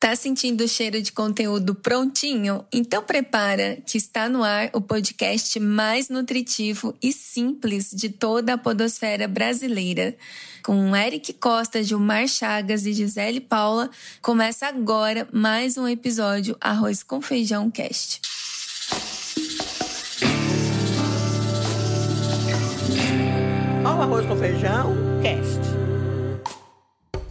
Tá sentindo o cheiro de conteúdo prontinho? Então prepara que está no ar o podcast mais nutritivo e simples de toda a podosfera brasileira. Com Eric Costa, Gilmar Chagas e Gisele Paula, começa agora mais um episódio Arroz com Feijão Cast. Ao Arroz com Feijão Cast.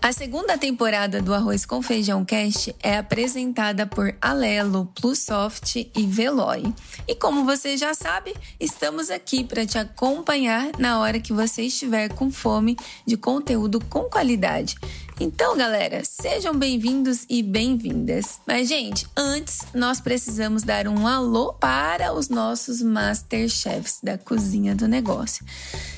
A segunda temporada do Arroz com Feijão Cast é apresentada por Alelo, Plusoft e Veloy. E como você já sabe, estamos aqui para te acompanhar na hora que você estiver com fome de conteúdo com qualidade. Então, galera, sejam bem-vindos e bem-vindas. Mas, gente, antes nós precisamos dar um alô para os nossos Masterchefs da cozinha do negócio.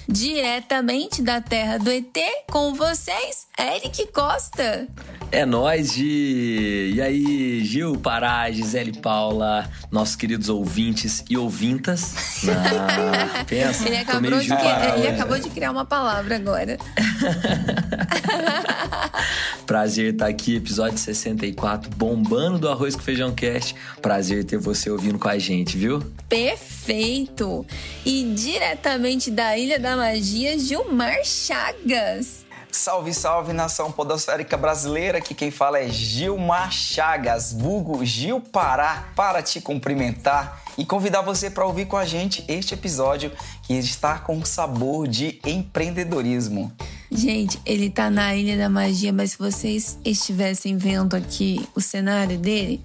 Diretamente da terra do ET, com vocês, Eric Costa. É nós, Gi. E aí, Gil, Pará, Gisele Paula, nossos queridos ouvintes e ouvintas. Ah, pensa, ele acabou, de, Pará, ele acabou de criar uma palavra agora. Prazer estar aqui, episódio 64, bombando do Arroz com Feijão Cast. Prazer ter você ouvindo com a gente, viu? Perfeito! E diretamente da Ilha da Magia, Gilmar Chagas. Salve, salve nação podosférica brasileira, que quem fala é Gilmar Chagas, vulgo Gil Pará, para te cumprimentar e convidar você para ouvir com a gente este episódio que está com sabor de empreendedorismo. Gente, ele tá na Ilha da Magia, mas se vocês estivessem vendo aqui o cenário dele,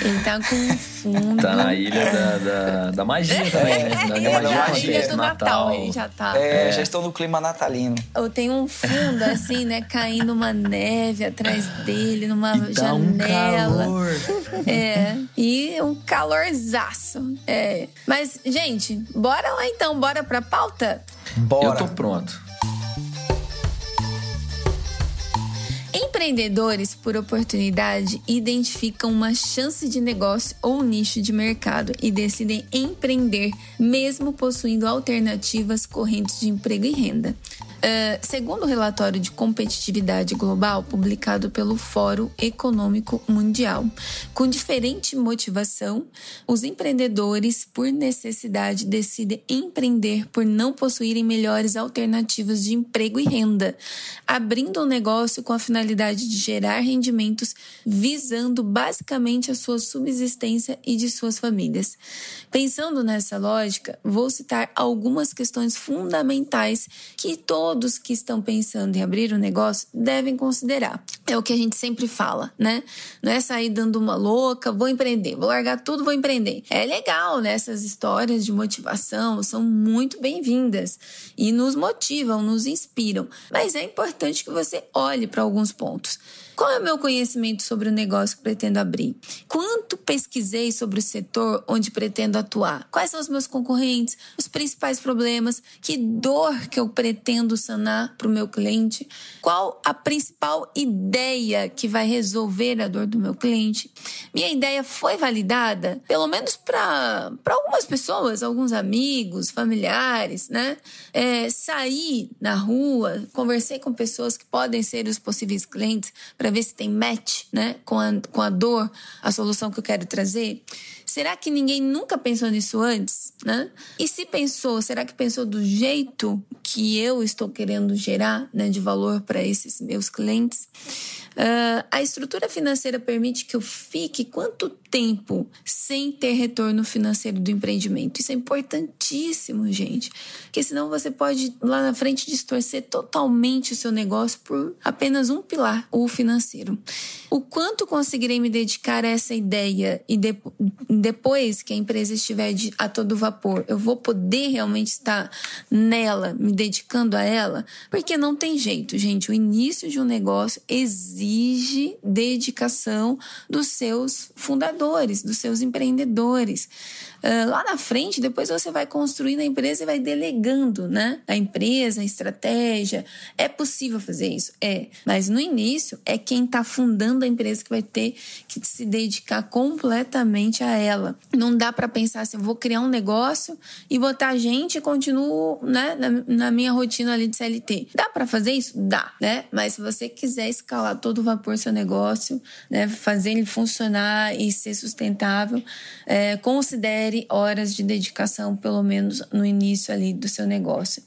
ele tá com um fundo. Tá na Ilha da, da, da Magia também, né? Na ilha, da magia, ilha do Natal. Natal. ele já tá. É, já estou no clima natalino. Eu tenho um fundo assim, né? Caindo uma neve atrás dele, numa e tá janela. Um calor. É. E um calorzaço. É. Mas, gente, bora lá então, bora pra pauta? Bora. Eu tô pronto. Empreendedores, por oportunidade, identificam uma chance de negócio ou nicho de mercado e decidem empreender, mesmo possuindo alternativas correntes de emprego e renda. Uh, segundo o relatório de competitividade global publicado pelo Fórum Econômico Mundial, com diferente motivação, os empreendedores, por necessidade, decidem empreender por não possuírem melhores alternativas de emprego e renda, abrindo um negócio com a finalidade de gerar rendimentos, visando basicamente a sua subsistência e de suas famílias. Pensando nessa lógica, vou citar algumas questões fundamentais que todos todos que estão pensando em abrir um negócio devem considerar. É o que a gente sempre fala, né? Não é sair dando uma louca, vou empreender, vou largar tudo, vou empreender. É legal, né? Essas histórias de motivação são muito bem-vindas e nos motivam, nos inspiram. Mas é importante que você olhe para alguns pontos. Qual é o meu conhecimento sobre o negócio que pretendo abrir? Quanto pesquisei sobre o setor onde pretendo atuar? Quais são os meus concorrentes? Os principais problemas? Que dor que eu pretendo sanar para o meu cliente? Qual a principal ideia que vai resolver a dor do meu cliente? Minha ideia foi validada? Pelo menos para algumas pessoas, alguns amigos, familiares, né? É, saí na rua, conversei com pessoas que podem ser os possíveis clientes para ver se tem match, né, com a, com a dor, a solução que eu quero trazer. Será que ninguém nunca pensou nisso antes, né? E se pensou, será que pensou do jeito que eu estou querendo gerar, né, de valor para esses meus clientes? Uh, a estrutura financeira permite que eu fique quanto tempo sem ter retorno financeiro do empreendimento? Isso é importantíssimo, gente. Porque senão você pode lá na frente distorcer totalmente o seu negócio por apenas um pilar, o financeiro. O quanto conseguirei me dedicar a essa ideia e de, depois que a empresa estiver de, a todo vapor, eu vou poder realmente estar nela, me dedicando a ela? Porque não tem jeito, gente. O início de um negócio exige exige dedicação dos seus fundadores, dos seus empreendedores. Uh, lá na frente, depois você vai construindo a empresa e vai delegando, né? A empresa, a estratégia. É possível fazer isso? É. Mas no início, é quem está fundando a empresa que vai ter que se dedicar completamente a ela. Não dá para pensar assim, vou criar um negócio e botar gente e continuo, né, na, na minha rotina ali de CLT. Dá para fazer isso? Dá, né? Mas se você quiser escalar todo o vapor seu negócio, né, fazer ele funcionar e ser sustentável, é, considere horas de dedicação, pelo menos no início ali do seu negócio.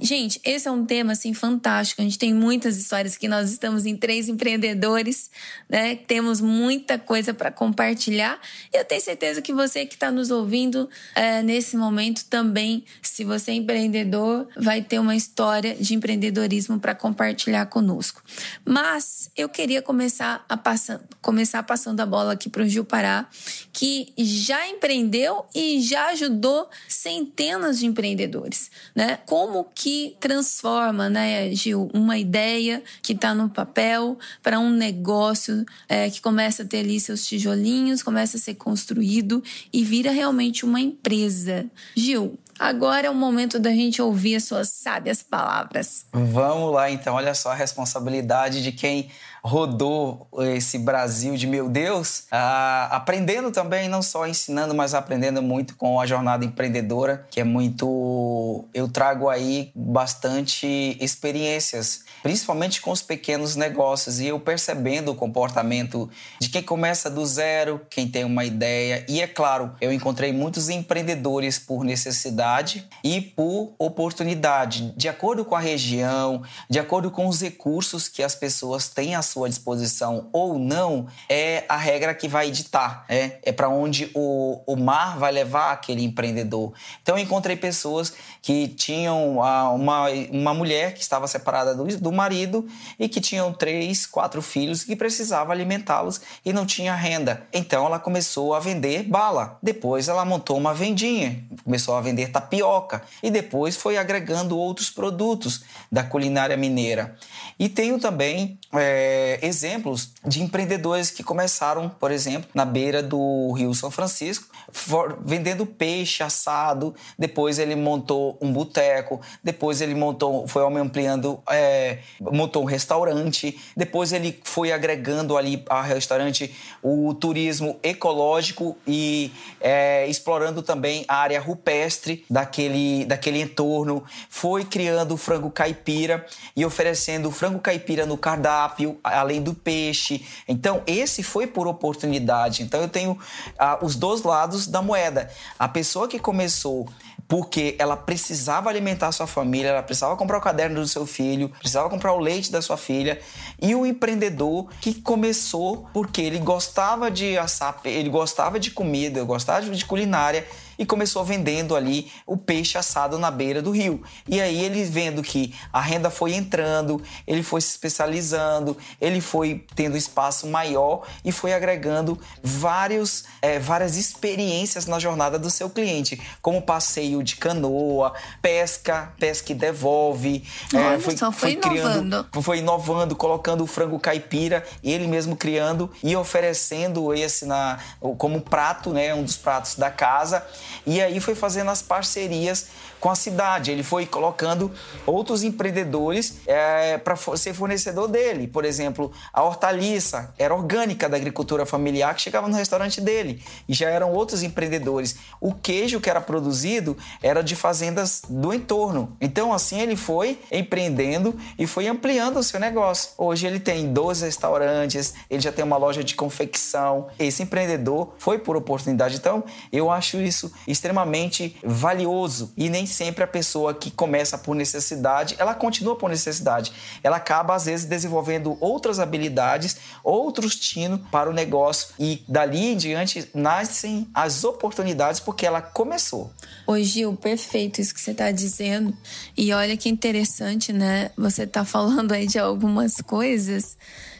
Gente, esse é um tema assim fantástico. A gente tem muitas histórias que nós estamos em três empreendedores, né? Temos muita coisa para compartilhar. Eu tenho certeza que você que está nos ouvindo é, nesse momento também, se você é empreendedor, vai ter uma história de empreendedorismo para compartilhar conosco. Mas eu queria começar a passar, começar passando a bola aqui para o Gil Pará, que já empreendeu e já ajudou centenas de empreendedores, né? Como que que transforma, né, Gil, uma ideia que está no papel para um negócio é, que começa a ter ali seus tijolinhos, começa a ser construído e vira realmente uma empresa. Gil, Agora é o momento da gente ouvir as suas sábias palavras. Vamos lá, então. Olha só a responsabilidade de quem rodou esse Brasil de meu Deus, ah, aprendendo também, não só ensinando, mas aprendendo muito com a jornada empreendedora, que é muito. Eu trago aí bastante experiências, principalmente com os pequenos negócios, e eu percebendo o comportamento de quem começa do zero, quem tem uma ideia, e é claro, eu encontrei muitos empreendedores por necessidade e por oportunidade, de acordo com a região, de acordo com os recursos que as pessoas têm à sua disposição ou não, é a regra que vai ditar. É, é para onde o, o mar vai levar aquele empreendedor. Então, eu encontrei pessoas que tinham ah, uma, uma mulher que estava separada do, do marido e que tinham três, quatro filhos que precisava alimentá-los e não tinha renda. Então, ela começou a vender bala. Depois, ela montou uma vendinha, começou a vender tapioca e depois foi agregando outros produtos da culinária mineira. E tenho também é, exemplos de empreendedores que começaram, por exemplo, na beira do Rio São Francisco, for, vendendo peixe assado. Depois ele montou um boteco. Depois ele montou, foi ampliando, é, montou um restaurante. Depois ele foi agregando ali ao restaurante o turismo ecológico e é, explorando também a área rupestre daquele, daquele entorno. Foi criando o frango caipira e oferecendo frango caipira no cardápio, além do peixe. Então, esse foi por oportunidade. Então, eu tenho ah, os dois lados da moeda. A pessoa que começou porque ela precisava alimentar sua família, ela precisava comprar o caderno do seu filho, precisava comprar o leite da sua filha, e o empreendedor que começou porque ele gostava de assar, ele gostava de comida, gostava de culinária e começou vendendo ali o peixe assado na beira do rio. E aí ele vendo que a renda foi entrando, ele foi se especializando, ele foi tendo espaço maior e foi agregando vários, é, várias experiências na jornada do seu cliente, como passeio de canoa, pesca, pesca que devolve. é, foi, só, foi, foi inovando. Criando, foi inovando, colocando o frango caipira, ele mesmo criando e oferecendo esse na, como prato, né, um dos pratos da casa. E aí foi fazendo as parcerias com a cidade. Ele foi colocando outros empreendedores é, para ser fornecedor dele. Por exemplo, a hortaliça era orgânica da agricultura familiar que chegava no restaurante dele. E já eram outros empreendedores. O queijo que era produzido era de fazendas do entorno. Então, assim, ele foi empreendendo e foi ampliando o seu negócio. Hoje ele tem 12 restaurantes, ele já tem uma loja de confecção. Esse empreendedor foi por oportunidade. Então, eu acho isso extremamente valioso e nem sempre a pessoa que começa por necessidade, ela continua por necessidade. Ela acaba, às vezes, desenvolvendo outras habilidades, outros tino para o negócio e dali em diante nascem as oportunidades porque ela começou. Oi, Gil, perfeito isso que você está dizendo. E olha que interessante, né? Você está falando aí de algumas coisas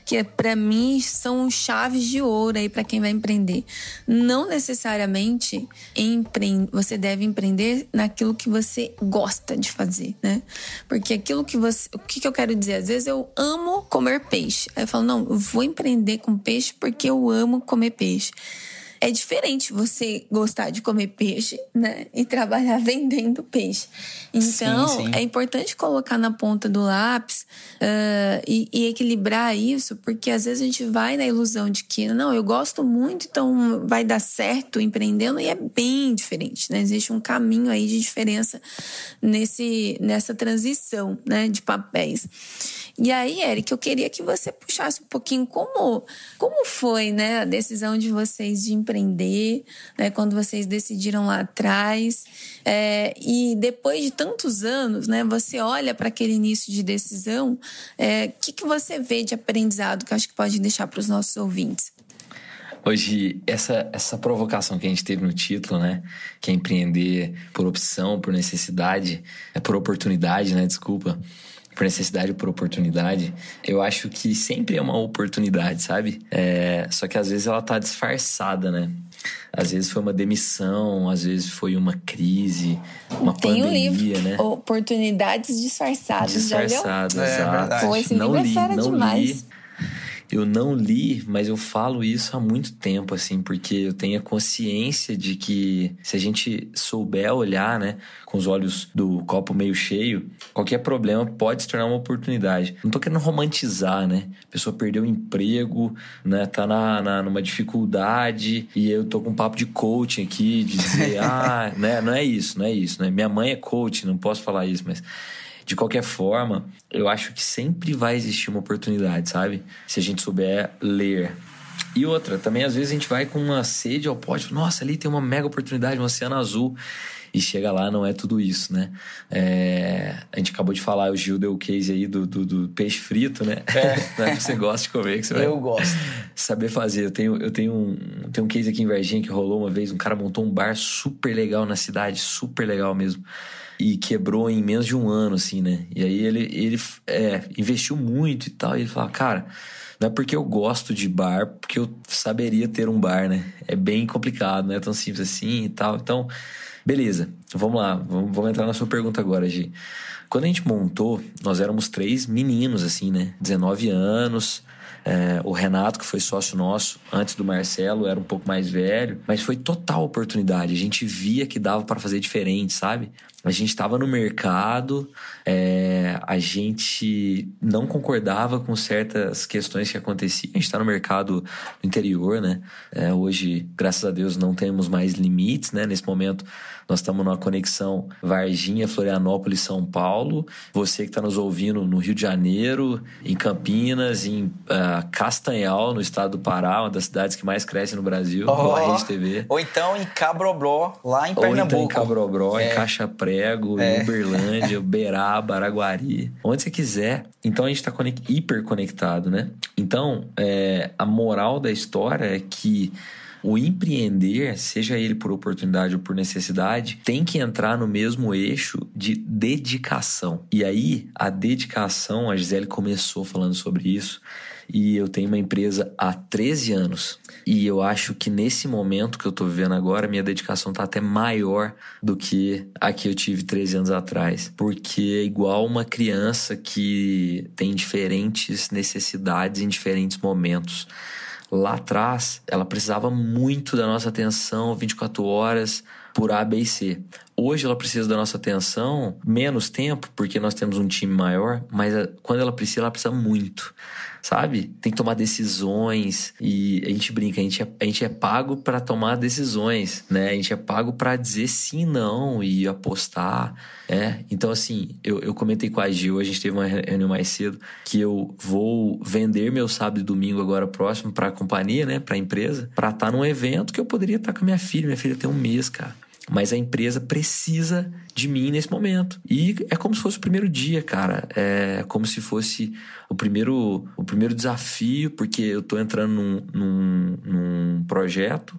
que para mim são chaves de ouro aí para quem vai empreender. Não necessariamente empre... você deve empreender naquilo que você gosta de fazer, né? Porque aquilo que você. O que, que eu quero dizer? Às vezes eu amo comer peixe. Aí eu falo, não, eu vou empreender com peixe porque eu amo comer peixe. É diferente você gostar de comer peixe, né? E trabalhar vendendo peixe. Então, sim, sim. é importante colocar na ponta do lápis uh, e, e, equilibrar isso, porque às vezes a gente vai na ilusão de que, não, eu gosto muito, então vai dar certo empreendendo, e é bem diferente, né? Existe um caminho aí de diferença nesse, nessa transição, né, de papéis. E aí, Eric, eu queria que você puxasse um pouquinho como, como foi né, a decisão de vocês de empreender, né, quando vocês decidiram lá atrás. É, e depois de tantos anos, né, você olha para aquele início de decisão, o é, que, que você vê de aprendizado que acho que pode deixar para os nossos ouvintes? Hoje, essa, essa provocação que a gente teve no título, né? Que é empreender por opção, por necessidade, é por oportunidade, né? Desculpa por necessidade por oportunidade, eu acho que sempre é uma oportunidade, sabe? É, só que às vezes ela tá disfarçada, né? Às vezes foi uma demissão, às vezes foi uma crise, uma Tem pandemia, um livro, né? Oportunidades disfarçadas, disfarçadas, já leu? exato. Pô, esse não livro é li, é não demais. li. Eu não li, mas eu falo isso há muito tempo, assim, porque eu tenho a consciência de que se a gente souber olhar, né, com os olhos do copo meio cheio, qualquer problema pode se tornar uma oportunidade. Não tô querendo romantizar, né? A pessoa perdeu o emprego, né, tá na, na, numa dificuldade e eu tô com um papo de coaching aqui, de dizer, ah, né, não é isso, não é isso, né? Minha mãe é coach, não posso falar isso, mas de qualquer forma, eu acho que sempre vai existir uma oportunidade, sabe? Se a gente souber ler. E outra, também às vezes a gente vai com uma sede ao pote, nossa, ali tem uma mega oportunidade, um oceano azul. E chega lá, não é tudo isso, né? É, a gente acabou de falar, o Gil deu o case aí do, do, do peixe frito, né? É. é você gosta de comer, que você vai Eu gosto. Saber fazer. Eu tenho, eu tenho, um, tenho um case aqui em Varginha que rolou uma vez, um cara montou um bar super legal na cidade, super legal mesmo e quebrou em menos de um ano, assim, né? E aí ele, ele é, investiu muito e tal. E ele falou, cara, não é porque eu gosto de bar, porque eu saberia ter um bar, né? É bem complicado, não é tão simples assim e tal. Então, beleza, vamos lá, vamos, vamos entrar na sua pergunta agora, Gi. Quando a gente montou, nós éramos três meninos, assim, né? 19 anos. É, o Renato, que foi sócio nosso antes do Marcelo, era um pouco mais velho, mas foi total oportunidade. A gente via que dava para fazer diferente, sabe? A gente estava no mercado, é, a gente não concordava com certas questões que aconteciam. A gente está no mercado no interior, né? É, hoje, graças a Deus, não temos mais limites, né? Nesse momento, nós estamos numa conexão Varginha, Florianópolis, São Paulo. Você que está nos ouvindo no Rio de Janeiro, em Campinas, em uh, Castanhal, no estado do Pará, uma das cidades que mais cresce no Brasil, oh, a Rede TV. Ou então em Cabrobró, lá em Pernambuco. Ou então em Cabrobró, é. em Caixa Prego, é. Uberlândia, Uberaba, Araguari, onde você quiser. Então a gente está hiper conectado, né? Então, é, a moral da história é que o empreender, seja ele por oportunidade ou por necessidade, tem que entrar no mesmo eixo de dedicação. E aí, a dedicação, a Gisele começou falando sobre isso, e eu tenho uma empresa há 13 anos. E eu acho que nesse momento que eu tô vivendo agora, minha dedicação tá até maior do que a que eu tive 13 anos atrás. Porque é igual uma criança que tem diferentes necessidades em diferentes momentos lá atrás, ela precisava muito da nossa atenção 24 horas por A, B e C. Hoje ela precisa da nossa atenção menos tempo, porque nós temos um time maior, mas eh, quando ela precisa, ela precisa muito sabe? Tem que tomar decisões e a gente brinca, a gente é, a gente é pago para tomar decisões, né? A gente é pago para dizer sim, não e apostar, é. Então, assim, eu, eu comentei com a Gil, a gente teve uma reunião mais cedo, que eu vou vender meu sábado e domingo agora próximo para a companhia, né? Para a empresa, para estar tá num evento que eu poderia estar tá com a minha filha. Minha filha tem um mês, cara mas a empresa precisa de mim nesse momento. E é como se fosse o primeiro dia, cara. É como se fosse o primeiro, o primeiro desafio, porque eu tô entrando num, num, num projeto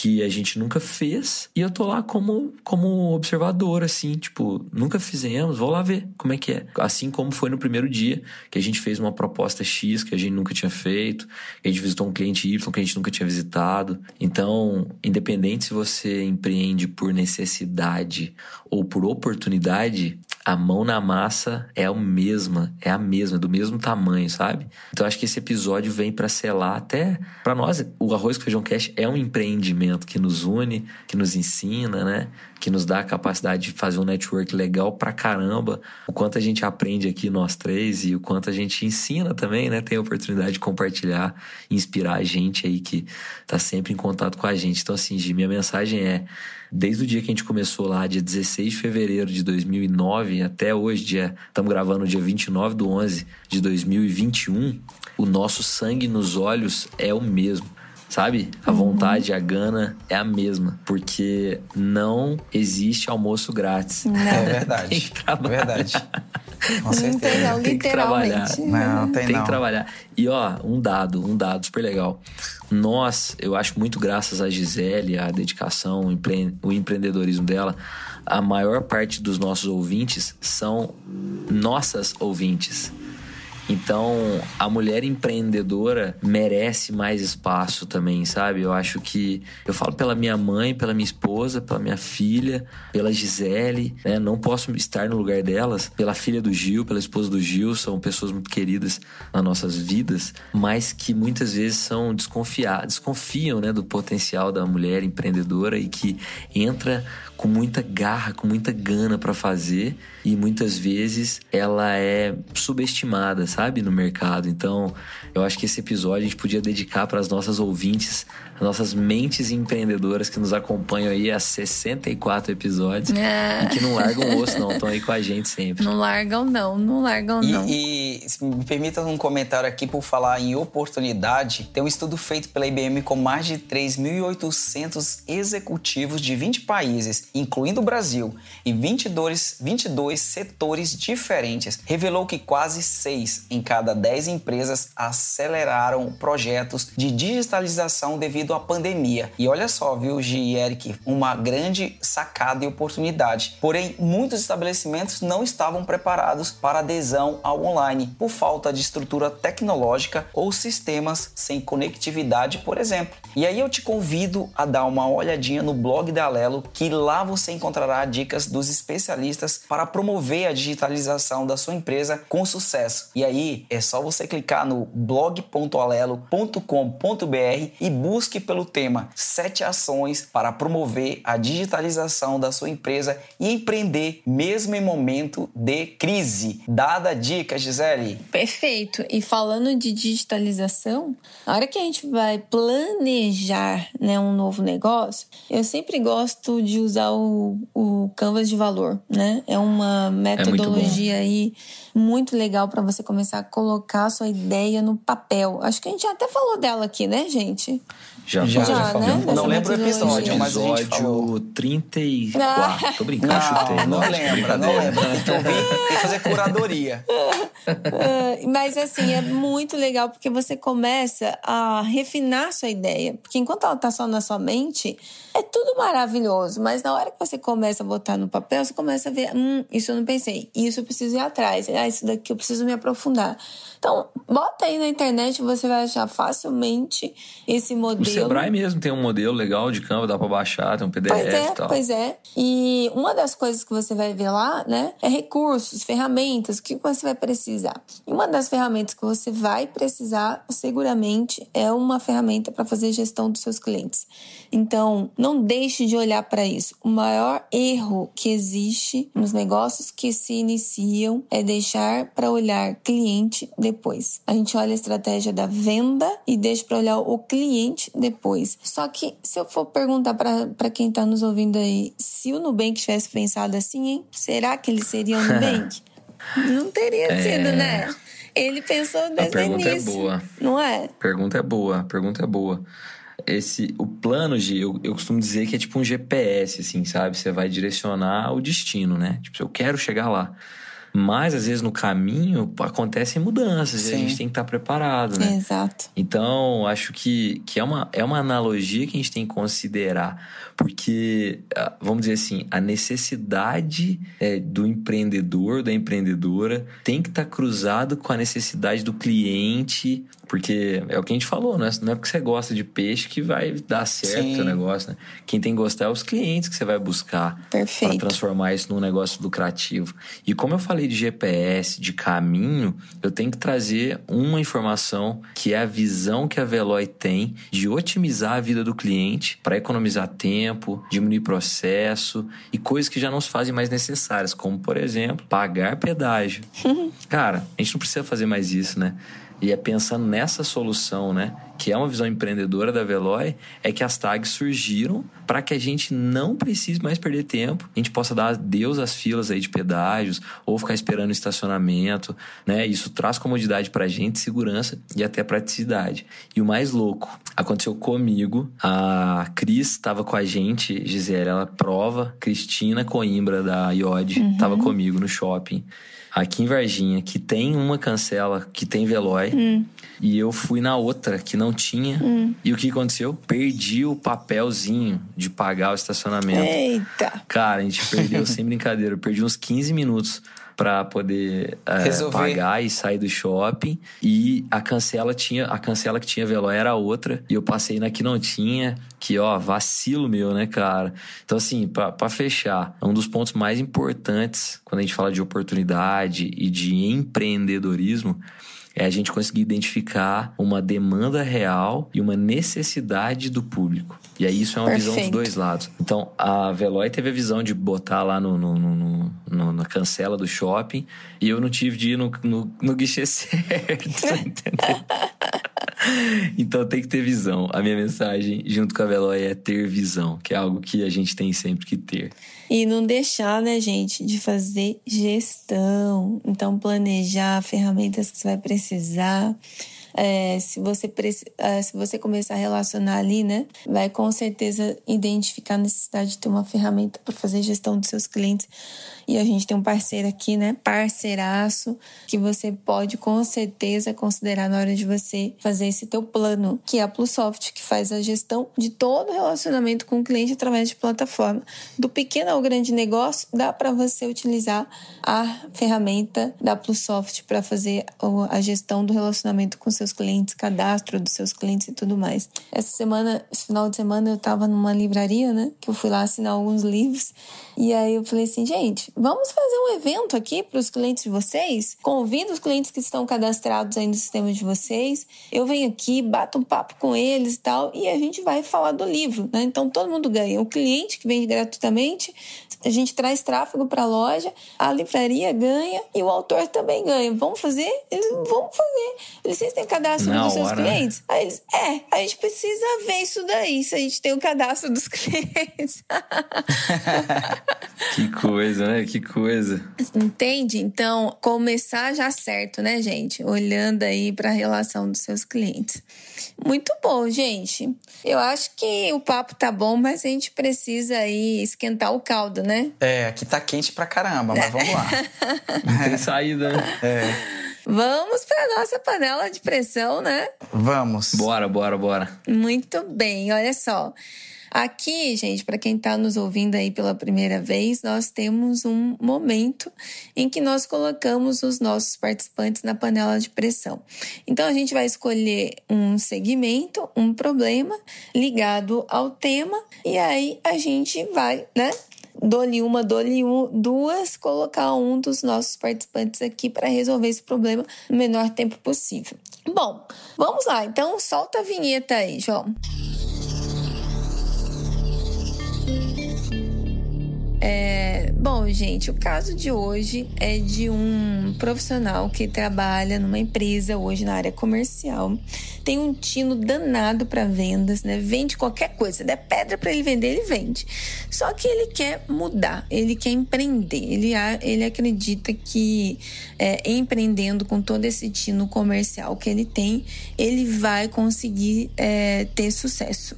que a gente nunca fez e eu tô lá como, como observador, assim, tipo, nunca fizemos, vou lá ver como é que é. Assim como foi no primeiro dia, que a gente fez uma proposta X que a gente nunca tinha feito, a gente visitou um cliente Y que a gente nunca tinha visitado. Então, independente se você empreende por necessidade ou por oportunidade, a mão na massa é a mesma, é a mesma, do mesmo tamanho, sabe? Então acho que esse episódio vem para selar até para nós o Arroz com Feijão Cash é um empreendimento que nos une, que nos ensina, né? Que nos dá a capacidade de fazer um network legal pra caramba. O quanto a gente aprende aqui nós três e o quanto a gente ensina também, né? Tem a oportunidade de compartilhar, inspirar a gente aí que tá sempre em contato com a gente. Então assim, Gi, minha mensagem é Desde o dia que a gente começou lá, dia 16 de fevereiro de 2009, até hoje, dia estamos gravando dia 29 do 11 de 2021, o nosso sangue nos olhos é o mesmo sabe? A uhum. vontade, a gana é a mesma, porque não existe almoço grátis. Não. É verdade. tem que trabalhar. É verdade. Com certeza. Não, tem que trabalhar. Não, tem, tem não. que trabalhar. E ó, um dado, um dado super legal. Nós, eu acho muito graças a Gisele, a dedicação, o empreendedorismo dela, a maior parte dos nossos ouvintes são nossas ouvintes. Então, a mulher empreendedora merece mais espaço também, sabe? Eu acho que eu falo pela minha mãe, pela minha esposa, pela minha filha, pela Gisele, né? Não posso estar no lugar delas, pela filha do Gil, pela esposa do Gil, são pessoas muito queridas nas nossas vidas, mas que muitas vezes são desconfiadas, desconfiam, né, do potencial da mulher empreendedora e que entra com muita garra, com muita gana para fazer e muitas vezes ela é subestimada, sabe, no mercado. Então, eu acho que esse episódio a gente podia dedicar para as nossas ouvintes, as nossas mentes empreendedoras que nos acompanham aí há 64 episódios é. e que não largam o osso, não, estão aí com a gente sempre. Não largam, não, não largam, e, não. E me permita um comentário aqui por falar em oportunidade. Tem um estudo feito pela IBM com mais de 3.800 executivos de 20 países, incluindo o Brasil, em 22, 22 setores diferentes, revelou que quase 6 em cada 10 empresas aceleraram projetos de digitalização devido à pandemia. E olha só, viu, Gi e Eric, uma grande sacada e oportunidade. Porém, muitos estabelecimentos não estavam preparados para adesão ao online, por falta de estrutura tecnológica ou sistemas sem conectividade, por exemplo. E aí eu te convido a dar uma olhadinha no blog da Alelo, que lá você encontrará dicas dos especialistas para promover a digitalização da sua empresa com sucesso. E aí é só você clicar no blog.alelo.com.br e busque pelo tema 7 ações para promover a digitalização da sua empresa e empreender mesmo em momento de crise. Dada a dica, Gisele. Perfeito. E falando de digitalização, na hora que a gente vai planejar né, um novo negócio, eu sempre gosto de usar o, o Canvas de valor, né? É uma metodologia é aí muito legal para você começar a colocar a sua ideia no papel. Acho que a gente já até falou dela aqui, né, gente? Já, já, já, já né? Não lembro o episódio, mas a gente falou. 34. Ah. Tô brincando, não, chutei. Não, não lembra, não ouvir, tem que fazer curadoria. Mas assim, é muito legal porque você começa a refinar sua ideia. Porque enquanto ela tá só na sua mente, é tudo maravilhoso. Mas na hora que você começa a botar no papel, você começa a ver, hum, isso eu não pensei, isso eu preciso ir atrás, ah, isso daqui eu preciso me aprofundar. Então, bota aí na internet, você vai achar facilmente esse modelo. O Sebrae mesmo tem um modelo legal de Canva, dá para baixar, tem um PDF pois é, e tal. Pois é. E uma das coisas que você vai ver lá, né, é recursos, ferramentas, o que você vai precisar. E uma das ferramentas que você vai precisar, seguramente, é uma ferramenta para fazer gestão dos seus clientes. Então, não deixe de olhar para isso. O maior erro que existe nos negócios que se iniciam é deixar para olhar cliente depois. A gente olha a estratégia da venda e deixa para olhar o cliente depois. Só que se eu for perguntar para quem está nos ouvindo aí, se o Nubank tivesse pensado assim, hein? Será que ele seria o Nubank? Não teria é... sido, né? Ele pensou desde a pergunta o início. é boa. Não é? Pergunta é boa, pergunta é boa. Esse, o plano de, eu, eu costumo dizer que é tipo um GPS, assim, sabe? Você vai direcionar o destino, né? Tipo, eu quero chegar lá. Mas, às vezes, no caminho, acontecem mudanças Sim. e a gente tem que estar preparado, né? Exato. Então, acho que, que é, uma, é uma analogia que a gente tem que considerar. Porque, ah, vamos dizer assim, a necessidade é, do empreendedor, da empreendedora, tem que estar cruzado com a necessidade do cliente porque é o que a gente falou, né? Não é porque você gosta de peixe que vai dar certo o negócio, né? Quem tem que gostar é os clientes que você vai buscar para transformar isso num negócio lucrativo. E como eu falei de GPS, de caminho, eu tenho que trazer uma informação que é a visão que a Veloy tem de otimizar a vida do cliente para economizar tempo, diminuir processo e coisas que já não se fazem mais necessárias, como por exemplo, pagar pedágio. Cara, a gente não precisa fazer mais isso, né? E é pensando nessa solução, né, que é uma visão empreendedora da Veloy, é que as tags surgiram para que a gente não precise mais perder tempo, a gente possa dar adeus às filas aí de pedágios ou ficar esperando estacionamento, né? Isso traz comodidade para a gente, segurança e até praticidade. E o mais louco, aconteceu comigo, a Cris estava com a gente, Gisele, ela prova, Cristina Coimbra da IOD estava uhum. comigo no shopping aqui em Varginha, que tem uma cancela, que tem Veloy. Hum. E eu fui na outra, que não tinha. Hum. E o que aconteceu? Perdi o papelzinho de pagar o estacionamento. Eita! Cara, a gente perdeu, sem brincadeira, perdi uns 15 minutos para poder é, pagar e sair do shopping. E a cancela tinha, a cancela que tinha Veloy era outra. E eu passei na que não tinha, que ó, vacilo meu, né, cara? Então, assim, para fechar, um dos pontos mais importantes quando a gente fala de oportunidade e de empreendedorismo é a gente conseguir identificar uma demanda real e uma necessidade do público. E aí isso é uma Perfeito. visão dos dois lados. Então, a Veloy teve a visão de botar lá no, no, no, no na cancela do shopping e eu não tive de ir no, no, no guichê certo, entendeu? então tem que ter visão. A minha mensagem junto com a Veloy é ter visão, que é algo que a gente tem sempre que ter. E não deixar, né, gente, de fazer gestão. Então, planejar ferramentas que você vai precisar. É, se, você, é, se você começar a relacionar ali, né, vai com certeza identificar a necessidade de ter uma ferramenta para fazer gestão dos seus clientes e a gente tem um parceiro aqui, né? Parceiraço, que você pode com certeza considerar na hora de você fazer esse teu plano, que é a Plusoft, que faz a gestão de todo o relacionamento com o cliente através de plataforma. Do pequeno ao grande negócio, dá para você utilizar a ferramenta da Plusoft para fazer a gestão do relacionamento com seus clientes, cadastro dos seus clientes e tudo mais. Essa semana, esse final de semana, eu estava numa livraria, né? Que eu fui lá assinar alguns livros. E aí eu falei assim, gente, vamos fazer um evento aqui para os clientes de vocês? Convido os clientes que estão cadastrados aí no sistema de vocês. Eu venho aqui, bato um papo com eles e tal, e a gente vai falar do livro, né? Então todo mundo ganha. O cliente que vende gratuitamente, a gente traz tráfego para a loja, a livraria ganha e o autor também ganha. Vamos fazer? Eles vão fazer. Eles têm cadastro Na dos seus hora. Clientes? Aí eles, é, a gente precisa ver isso daí, se a gente tem o cadastro dos clientes. que coisa, né? Que coisa. Entende? Então, começar já certo, né, gente? Olhando aí para a relação dos seus clientes. Muito bom, gente. Eu acho que o papo tá bom, mas a gente precisa aí esquentar o caldo, né? É, aqui tá quente pra caramba, mas vamos lá. Não tem saída, né? É. Vamos para nossa panela de pressão, né? Vamos. Bora, bora, bora. Muito bem, olha só. Aqui, gente, para quem está nos ouvindo aí pela primeira vez, nós temos um momento em que nós colocamos os nossos participantes na panela de pressão. Então, a gente vai escolher um segmento, um problema ligado ao tema, e aí a gente vai, né? Dou-lhe uma, dou-lhe um, duas, colocar um dos nossos participantes aqui para resolver esse problema no menor tempo possível. Bom, vamos lá. Então, solta a vinheta aí, João. É, bom, gente, o caso de hoje é de um profissional que trabalha numa empresa hoje na área comercial. Tem um tino danado para vendas, né? Vende qualquer coisa, der pedra para ele vender, ele vende. Só que ele quer mudar, ele quer empreender. Ele, ele acredita que é, empreendendo com todo esse tino comercial que ele tem, ele vai conseguir é, ter sucesso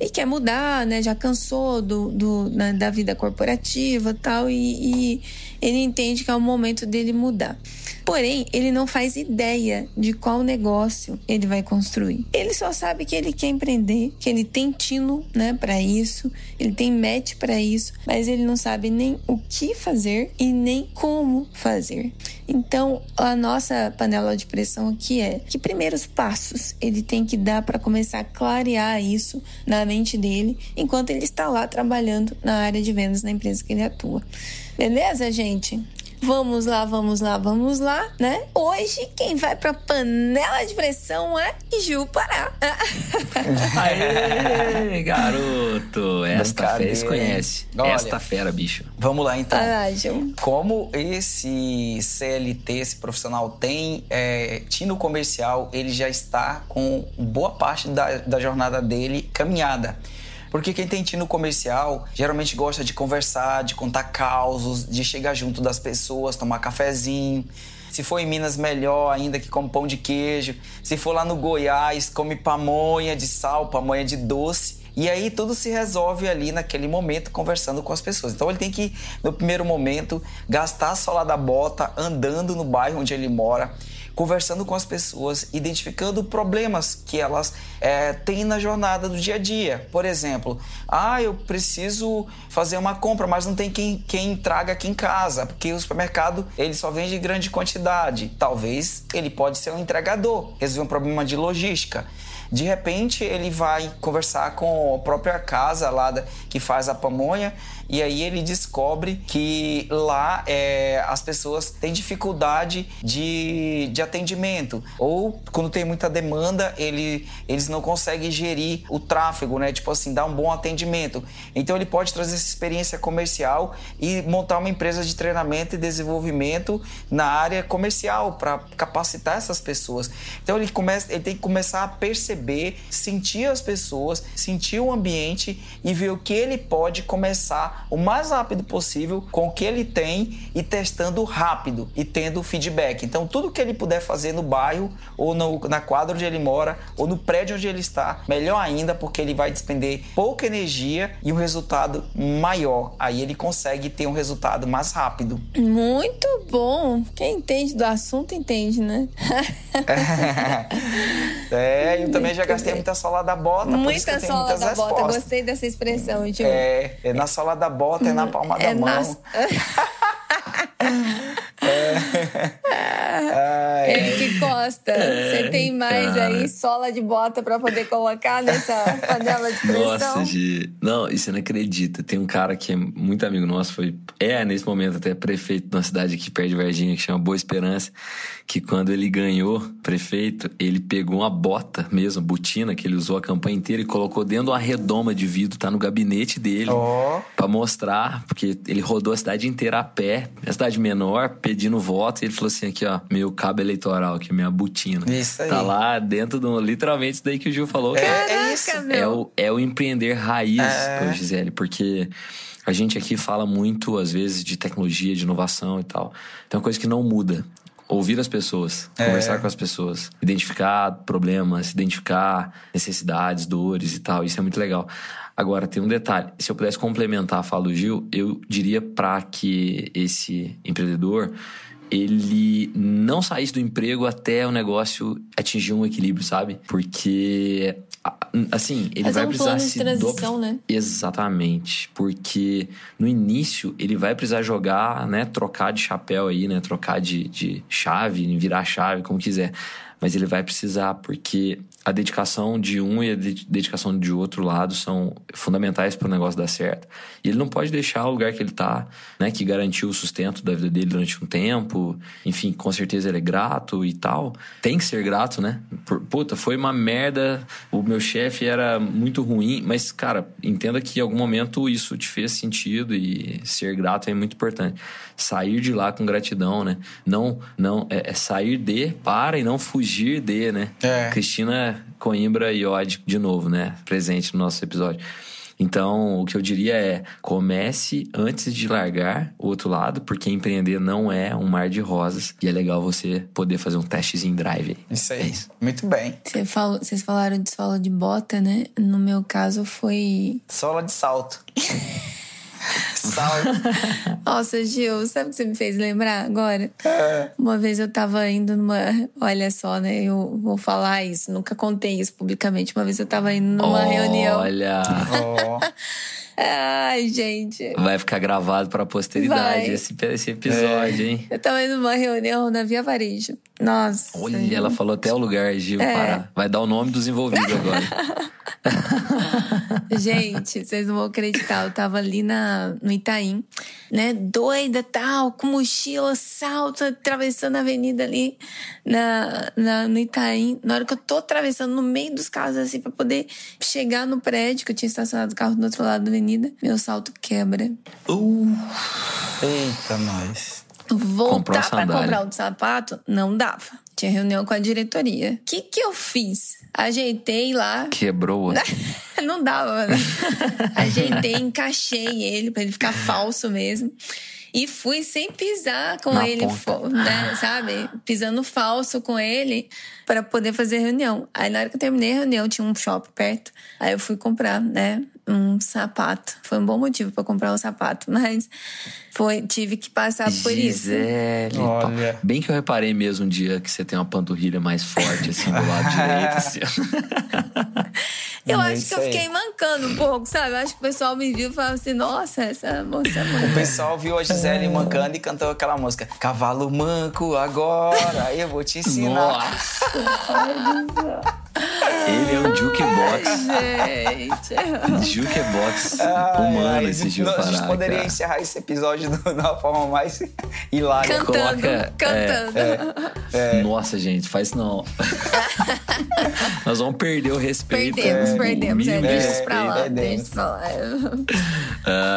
e quer mudar, né? Já cansou do, do, né, da vida corporativa tal tal, e, e ele entende que é o momento dele mudar. Porém, ele não faz ideia de qual negócio ele vai construir. Ele só sabe que ele quer empreender, que ele tem tino, né, para isso, ele tem match para isso, mas ele não sabe nem o que fazer e nem como fazer. Então, a nossa panela de pressão aqui é que primeiros passos ele tem que dar para começar a clarear isso na mente dele enquanto ele está lá trabalhando na área de vendas na empresa que ele atua. Beleza, gente? Vamos lá, vamos lá, vamos lá, né? Hoje quem vai pra panela de pressão é Ju Pará. Aê, garoto! Esta fera se conhece. Olha, Esta fera, bicho. Vamos lá, então. Ah, Ju. Como esse CLT, esse profissional tem é, tino comercial, ele já está com boa parte da, da jornada dele caminhada. Porque quem tem tino comercial geralmente gosta de conversar, de contar causos, de chegar junto das pessoas, tomar cafezinho. Se for em Minas, melhor ainda que come pão de queijo. Se for lá no Goiás, come pamonha de sal, pamonha de doce. E aí tudo se resolve ali naquele momento conversando com as pessoas. Então ele tem que, no primeiro momento, gastar a sola da bota andando no bairro onde ele mora conversando com as pessoas, identificando problemas que elas é, têm na jornada do dia a dia. Por exemplo, ah, eu preciso fazer uma compra, mas não tem quem, quem traga aqui em casa, porque o supermercado ele só vende grande quantidade. Talvez ele pode ser um entregador, resolver um problema de logística. De repente ele vai conversar com a própria casa lá da, que faz a pamonha e aí ele descobre que lá é, as pessoas têm dificuldade de, de atendimento. Ou quando tem muita demanda, ele, eles não conseguem gerir o tráfego, né? Tipo assim, dar um bom atendimento. Então ele pode trazer essa experiência comercial e montar uma empresa de treinamento e desenvolvimento na área comercial para capacitar essas pessoas. Então ele, começa, ele tem que começar a perceber, sentir as pessoas, sentir o ambiente e ver o que ele pode começar o mais rápido possível com o que ele tem e testando rápido e tendo feedback. Então, tudo que ele puder fazer no bairro ou no, na quadra onde ele mora ou no prédio onde ele está, melhor ainda, porque ele vai despender pouca energia e um resultado maior. Aí ele consegue ter um resultado mais rápido. Muito bom. Quem entende do assunto entende, né? é, eu também já gastei muita sola da bota. Muita sola da bota, respostas. gostei dessa expressão, Tio. É, é na sola da bota, é na palma é da mão. É. Henrique Costa, você tem mais cara. aí sola de bota para poder colocar nessa panela de pressão? Nossa, Gi. Não, e você não acredita. Tem um cara que é muito amigo nosso, foi é nesse momento até prefeito de uma cidade aqui perto de Varginha, que chama Boa Esperança, que quando ele ganhou prefeito, ele pegou uma bota mesmo, botina, que ele usou a campanha inteira e colocou dentro de uma redoma de vidro, tá no gabinete dele, oh. para mostrar, porque ele rodou a cidade inteira a pé, a cidade menor, pedindo voto, e ele falou assim: aqui, ó, meu cabo eleitoral, aqui, minha botina. Isso aí. Tá lá dentro do. Literalmente, isso daí que o Gil falou. É, é isso. É o, é o empreender raiz, é. Gisele, porque. A gente aqui fala muito, às vezes, de tecnologia, de inovação e tal. Tem uma coisa que não muda ouvir as pessoas, é. conversar com as pessoas, identificar problemas, identificar necessidades, dores e tal. Isso é muito legal. Agora, tem um detalhe: se eu pudesse complementar a fala do Gil, eu diria para que esse empreendedor ele não saísse do emprego até o negócio atingir um equilíbrio, sabe? Porque assim, ele Fazer vai um precisar plano de transição, do... né? Exatamente, porque no início ele vai precisar jogar, né, trocar de chapéu aí, né, trocar de, de chave, virar chave, como quiser mas ele vai precisar, porque a dedicação de um e a dedicação de outro lado são fundamentais para o negócio dar certo. E ele não pode deixar o lugar que ele está, né, que garantiu o sustento da vida dele durante um tempo, enfim, com certeza ele é grato e tal. Tem que ser grato, né? Puta, foi uma merda, o meu chefe era muito ruim, mas, cara, entenda que em algum momento isso te fez sentido e ser grato é muito importante. Sair de lá com gratidão, né? Não, não, é, é sair de, para e não fugir de, né? É. Cristina Coimbra e Odd, de novo, né? Presente no nosso episódio. Então, o que eu diria é: comece antes de largar o outro lado, porque empreender não é um mar de rosas e é legal você poder fazer um testezinho drive. Isso aí. É isso. Muito bem. Você falou, vocês falaram de sola de bota, né? No meu caso foi. Sola de salto. Nossa, Gil, sabe o que você me fez lembrar agora? É. Uma vez eu tava indo numa. Olha só, né? Eu vou falar isso, nunca contei isso publicamente. Uma vez eu tava indo numa Olha. reunião. Olha. Ai, gente. Vai ficar gravado pra posteridade esse, esse episódio, É. hein? Eu tava indo numa reunião na Via Varejo. Nossa. Olha, ela falou até o lugar, Gil, É. Vai dar o nome dos envolvidos agora. Gente, vocês não vão acreditar. Eu tava ali na, no Itaim, né? Doida, tal, com mochila, salto, atravessando a avenida ali na, na, no Itaim. Na hora que eu tô atravessando no meio dos carros, assim, pra poder chegar no prédio, que eu tinha estacionado o carro do outro lado da avenida, meu salto quebra. Uh, Eita, nós. Voltar a pra sandália. comprar outro sapato, não dava. Tinha reunião com a diretoria. O que que eu fiz? Ajeitei lá, quebrou. não dava, né? Ajeitei, encaixei ele pra ele ficar falso mesmo. E fui sem pisar com Na ele, né? Sabe? Pisando falso com ele para poder fazer reunião. Aí na hora que eu terminei a reunião, tinha um shopping perto. Aí eu fui comprar, né? Um sapato. Foi um bom motivo para comprar um sapato, mas foi, tive que passar por isso. Gisele. Olha. Bem que eu reparei mesmo um dia que você tem uma panturrilha mais forte, assim, do lado direito. Assim. Eu É acho que eu aí. fiquei mancando um pouco, sabe? Eu acho que o pessoal me viu e falava assim: nossa, essa moça é O muito. pessoal viu a Gisele mancando e cantou aquela música. Cavalo manco agora, eu vou te ensinar. Nossa! Ele é um jukebox. Gente. Jukebox Ai, humano ai, esse Gil não, A gente poderia cara. encerrar esse episódio do- da forma mais hilária. Cantando, Coloca- cantando. É. Nossa, gente, faz isso não. Nós vamos perder o respeito. Perdemos, né? perdemos. É, deixa de isso pra lá, perdemos. deixa isso pra lá.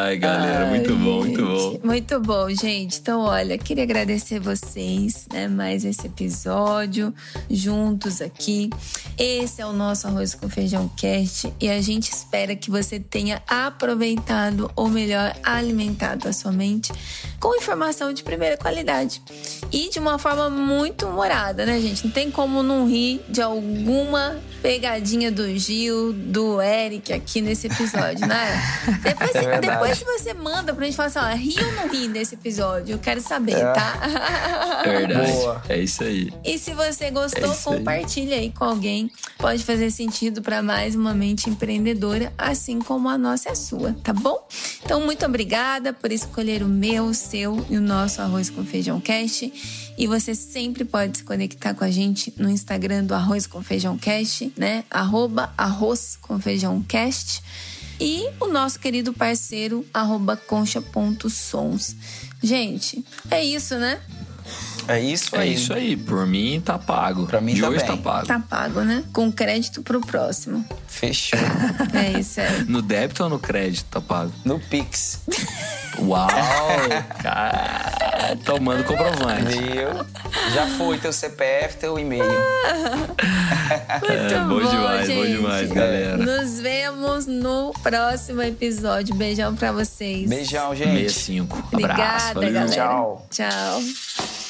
Ai, galera, Ai, muito bom, muito gente, bom. Muito bom, gente. Então, olha, queria agradecer vocês, né? Mais esse episódio juntos aqui. Esse é o nosso Arroz com Feijão Cast e a gente espera que você tenha aproveitado, ou melhor, alimentado a sua mente com informação de primeira qualidade. E de uma forma muito humorada, né, gente? Não tem como não rir de alguma pegadinha do Gil, do Eric aqui nesse episódio, né? Depois, É depois você manda pra gente falar assim, ó, ri ou não ri desse episódio? Eu quero saber, tá? É verdade. Boa. É isso aí. E se você gostou, É isso aí. compartilha aí com alguém. Pode fazer sentido para mais uma mente empreendedora, assim como a nossa é a sua, tá bom? Então, muito obrigada por escolher o meu, o seu e o nosso Arroz com Feijão Cast. E você sempre pode se conectar com a gente no Instagram do Arroz com Feijão Cast, né? Arroba Arroz com Feijão Cast. E o nosso querido parceiro, arroba concha.sons. Gente, é isso, né? É isso É aí. isso aí. Por mim tá pago. Pra mim De tá hoje bem. tá pago. Tá pago, né? Com crédito pro próximo. Fechou. É isso aí. No débito ou no crédito tá pago? No Pix. Uau! cara, tomando comprovante. Viu? Já foi teu CPF, teu e-mail. Muito É, bom demais, bom gente. demais, galera. Nos vemos no próximo episódio. Beijão pra vocês. Beijão, gente. 65. Abraço. Obrigada, valeu. galera. Tchau. Tchau.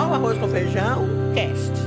Arroz com feijão, cast.